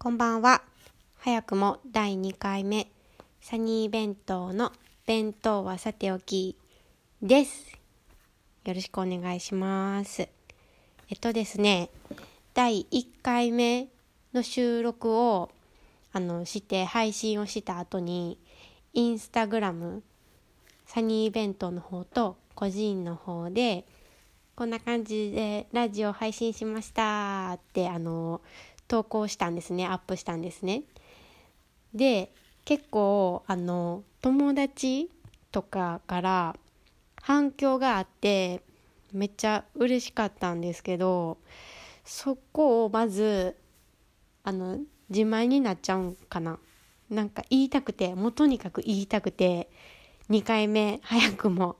こんばんは。早くも第2回目、サニー弁当の弁当はさておきです。よろしくお願いします。えっとですね、第1回目の収録をあのして配信をした後に、インスタグラム、サニー弁当の方と個人の方で、こんな感じでラジオ配信しましたってあの投稿したんですねアップしたんですね。で結構あの友達とかから反響があってめっちゃ嬉しかったんですけどそこをまずあの自前になっちゃうんかななんか言いたくてもうとにかく言いたくて2回目早くも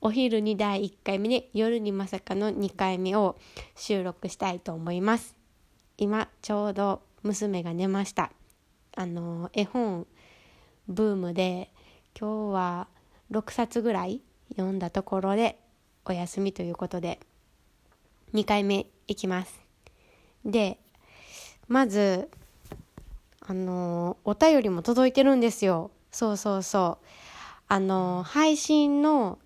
お昼に第1回目で夜にまさかの2回目を収録したいと思います今ちょうど娘が寝ました。あの絵本ブームで今日は6冊ぐらい読んだところでお休みということで2回目いきます。でまずあのお便りも届いてるんですよ。そうそうそう。あの配信の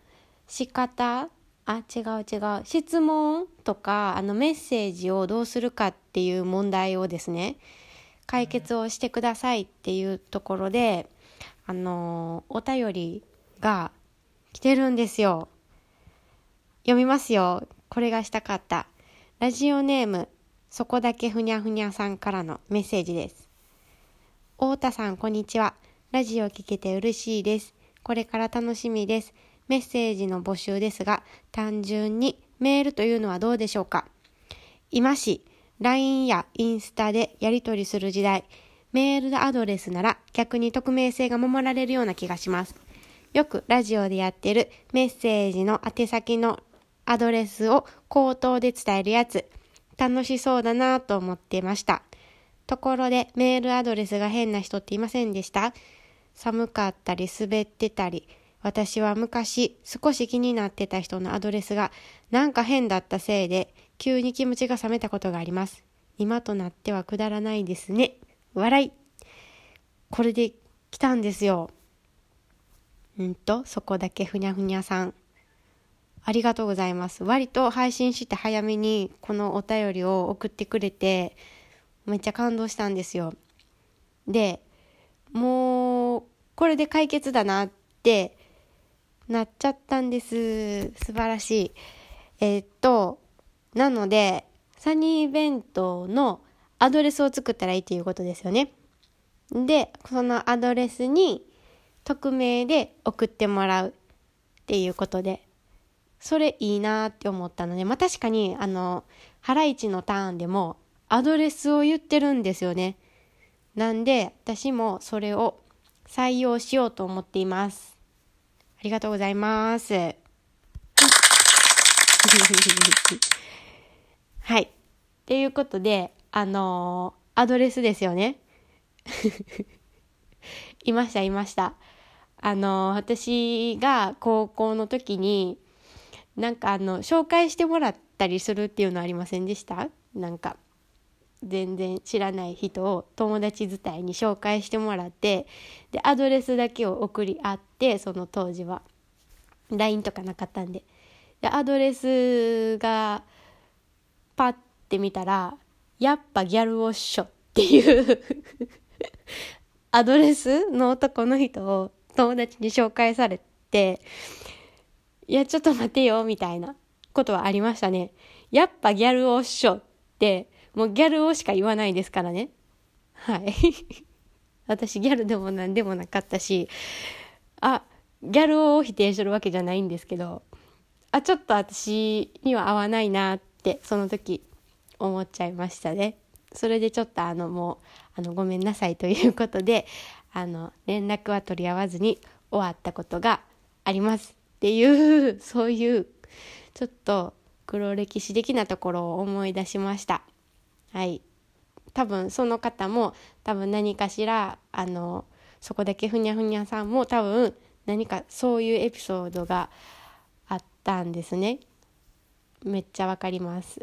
仕方あ違う違う。質問とかあのメッセージをどうするかっていう問題をですね解決をしてくださいっていうところであのお便りが来てるんですよ。読みますよ。これがしたかった。ラジオネームそこだけふにゃふにゃさんからのメッセージです。太田さんこんにちは。ラジオ聞けて嬉しいです。これから楽しみです。メッセージの募集ですが、単純にメールというのはどうでしょうか？今し、LINE やインスタでやり取りする時代、メールアドレスなら逆に匿名性が守られるような気がします。よくラジオでやってるメッセージの宛先のアドレスを口頭で伝えるやつ、楽しそうだなと思ってました。ところでメールアドレスが変な人っていませんでした？寒かったり滑ってたり、私は昔少し気になってた人のアドレスがなんか変だったせいで急に気持ちが冷めたことがあります。今となってはくだらないですね。笑い。これで来たんですよ。うんと、そこだけふにゃふにゃさん。ありがとうございます。割と配信して早めにこのお便りを送ってくれて、めっちゃ感動したんですよ。で、もう、これで解決だなってなっちゃったんです。素晴らしい。えー、っと、なので、サニー弁当のアドレスを作ったらいいということですよね。で、そのアドレスに匿名で送ってもらうっていうことで、それいいなって思ったので、まあ確かに、あの、ハライチのターンでもアドレスを言ってるんですよね。なんで、私もそれを採用しようと思っています。ありがとうございます。はい。っていうことで、あのー、アドレスですよね。いました、いました。あのー、私が高校の時に、なんかあの、紹介してもらったりするっていうのありませんでした？なんか。全然知らない人を友達伝いに紹介してもらってでアドレスだけを送り合ってその当時は LINE とかなかったんででアドレスがパッて見たらやっぱギャルウォッショっていうアドレスの男の人を友達に紹介されていやちょっと待てよみたいなことはありましたねやっぱギャルウォッショってもうギャルをしか言わないですからね。はい。私ギャルでも何でもなかったし、あ、ギャルを否定するわけじゃないんですけど、あ、ちょっと私には合わないなってその時思っちゃいましたね。それでちょっとあのもう、あのごめんなさいということで、あの連絡は取り合わずに終わったことがありますっていう、そういうちょっと黒歴史的なところを思い出しました。はい多分その方も多分何かしらあのそこだけふにゃふにゃさんも多分何かそういうエピソードがあったんですねめっちゃわかります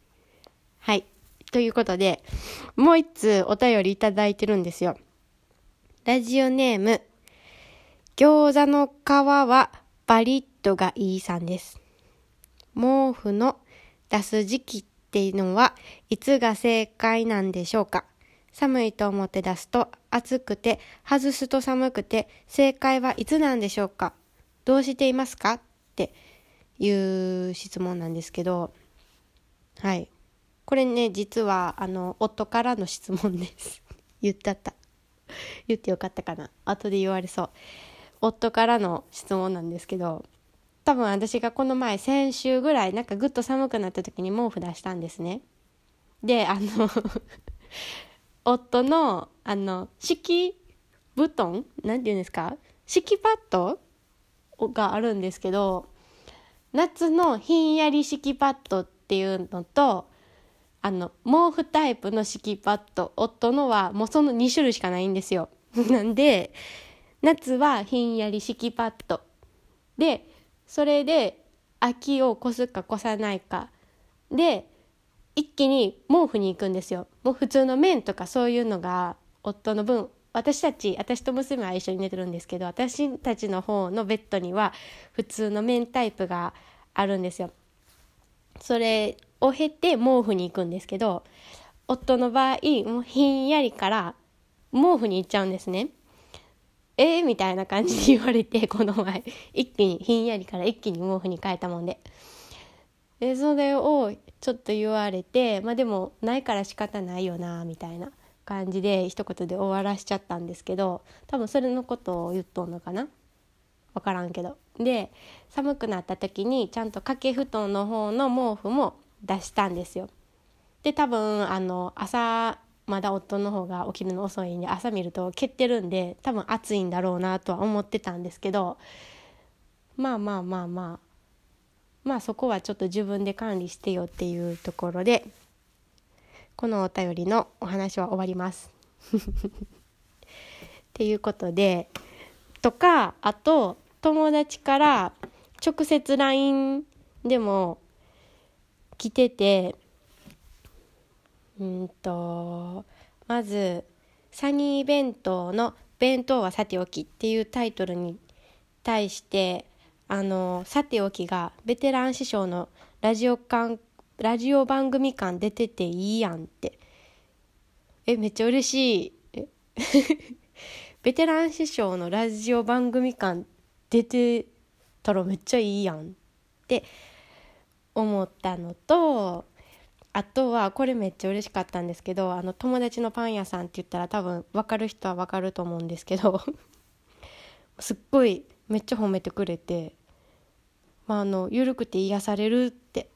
はいということで、もう一通お便りいただいてるんですよ。ラジオネーム、餃子の皮はバリッとがいいさんです。毛布の出す時期っていうのはいつが正解なんでしょうか？寒いと思って出すと暑くて外すと寒くて正解はいつなんでしょうか？どうしていますか？っていう質問なんですけど。はい。これね実はあの夫からの質問です。言ったった。言ってよかったかな。後で言われそう。夫からの質問なんですけど多分私がこの前先週ぐらいなんかぐっと寒くなった時に毛布出したんですね。であの夫のあの敷布団？なんて言うんですか？敷パッドがあるんですけど夏のひんやり敷パッドっていうのとあの毛布タイプの敷パッド夫のはもうその2種類しかないんですよ。なんで夏はひんやり敷パッド。でそれで秋を越すか越さないか。で一気に毛布に行くんですよ。もう普通の綿とかそういうのが夫の分私たち私と娘は一緒に寝てるんですけど私たちの方のベッドには普通の綿タイプがあるんですよ。それを経て毛布に行くんですけど夫の場合もうひんやりから毛布に行っちゃうんですね。えー、みたいな感じで言われてこの前。一気にひんやりから一気に毛布に変えたもんで。でそれをちょっと言われてまあでもないから仕方ないよなみたいな感じで一言で終わらしちゃったんですけど多分それのことを言っとんのかな？分からんけど。で寒くなった時にちゃんと掛け布団の方の毛布も出したんですよ。で多分あの朝まだ夫の方が起きるの遅いんで朝見ると蹴ってるんで多分暑いんだろうなとは思ってたんですけどまあまあまあまあまあそこはちょっと自分で管理してよっていうところでこのお便りのお話は終わります。っていうことでとかあと友達から直接 LINE でも来ててうんとまず「サニー弁当の弁当はさておき」っていうタイトルに対してあのさておきがベテラン師匠のラジオ館ラジオ番組館出てていいやんって。えめっちゃ嬉しい。ベテラン師匠のラジオ番組館出てたらめっちゃいいやんって思ったのとあとはこれめっちゃ嬉しかったんですけどあの友達のパン屋さんって言ったら多分分かる人は分かると思うんですけど すっごいめっちゃ褒めてくれて、まあ、あの緩くて癒されるって。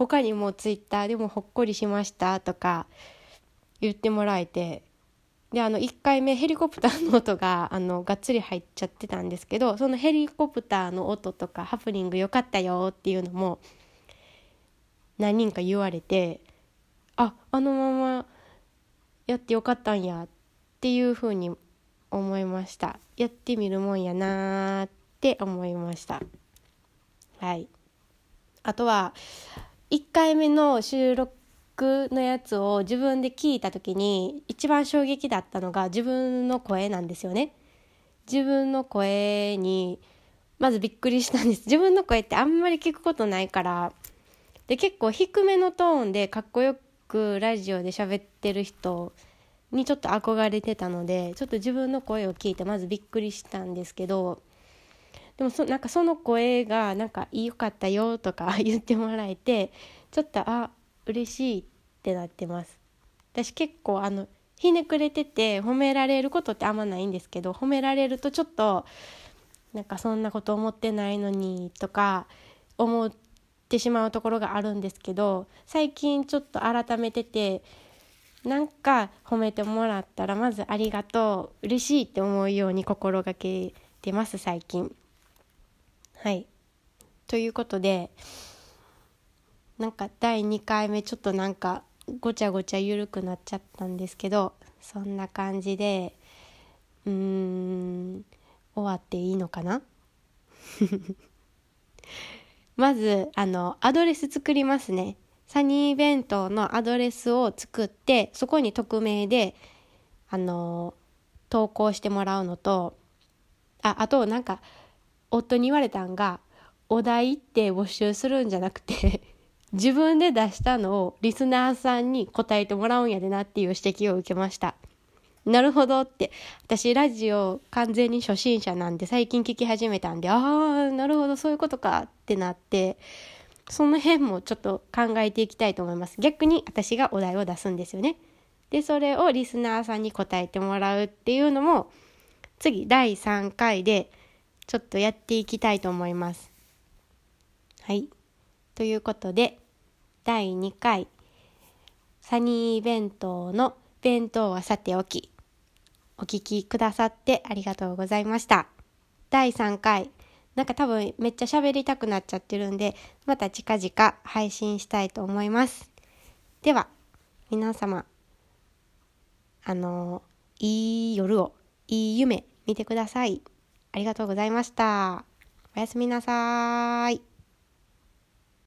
他にもツイッターでもほっこりしましたとか言ってもらえて。であの1回目ヘリコプターの音が あのがっつり入っちゃってたんですけどそのヘリコプターの音とかハプニング良かったよっていうのも何人か言われてああのままやってよかったんやっていうふうに思いました。やってみるもんやなーって思いました。はい。あとは1回目の収録のやつを自分で聞いた時に一番衝撃だったのが自分の声なんですよね。自分の声にまずびっくりしたんです。自分の声ってあんまり聞くことないからで結構低めのトーンでかっこよくラジオで喋ってる人にちょっと憧れてたのでちょっと自分の声を聞いてまずびっくりしたんですけどでもそなんかその声がなんか「よかったよ」とか 言ってもらえてちょっとあ嬉しいってなってます私結構あのひねくれてて褒められることってあんまないんですけど褒められるとちょっとなんかそんなこと思ってないのにとか思ってしまうところがあるんですけど最近ちょっと改めててなんか褒めてもらったらまず「ありがとう嬉しい」って思うように心がけてます最近。はいということでなんか第2回目ちょっとなんかごちゃごちゃ緩くなっちゃったんですけどそんな感じでうーん終わっていいのかな？まず、あの、アドレス作りますね。サニー弁当のアドレスを作ってそこに匿名であの投稿してもらうのとああとなんか夫に言われたんがお題って募集するんじゃなくて 自分で出したのをリスナーさんに答えてもらうんやでなっていう指摘を受けました。なるほどって。私、ラジオ完全に初心者なんで、最近聞き始めたんで、ああ、なるほど、そういうことかってなって、その辺もちょっと考えていきたいと思います。逆に私がお題を出すんですよね。で、それをリスナーさんに答えてもらうっていうのも、次、第3回で、ちょっとやっていきたいと思います。はい。ということで、第2回、サニー弁当の弁当はさておき、お聞きくださってありがとうございました。第3回、なんか多分めっちゃ喋りたくなっちゃってるんで、また近々配信したいと思います。では、皆様、あの、いい夜を、いい夢見てください。ありがとうございました。おやすみなさい。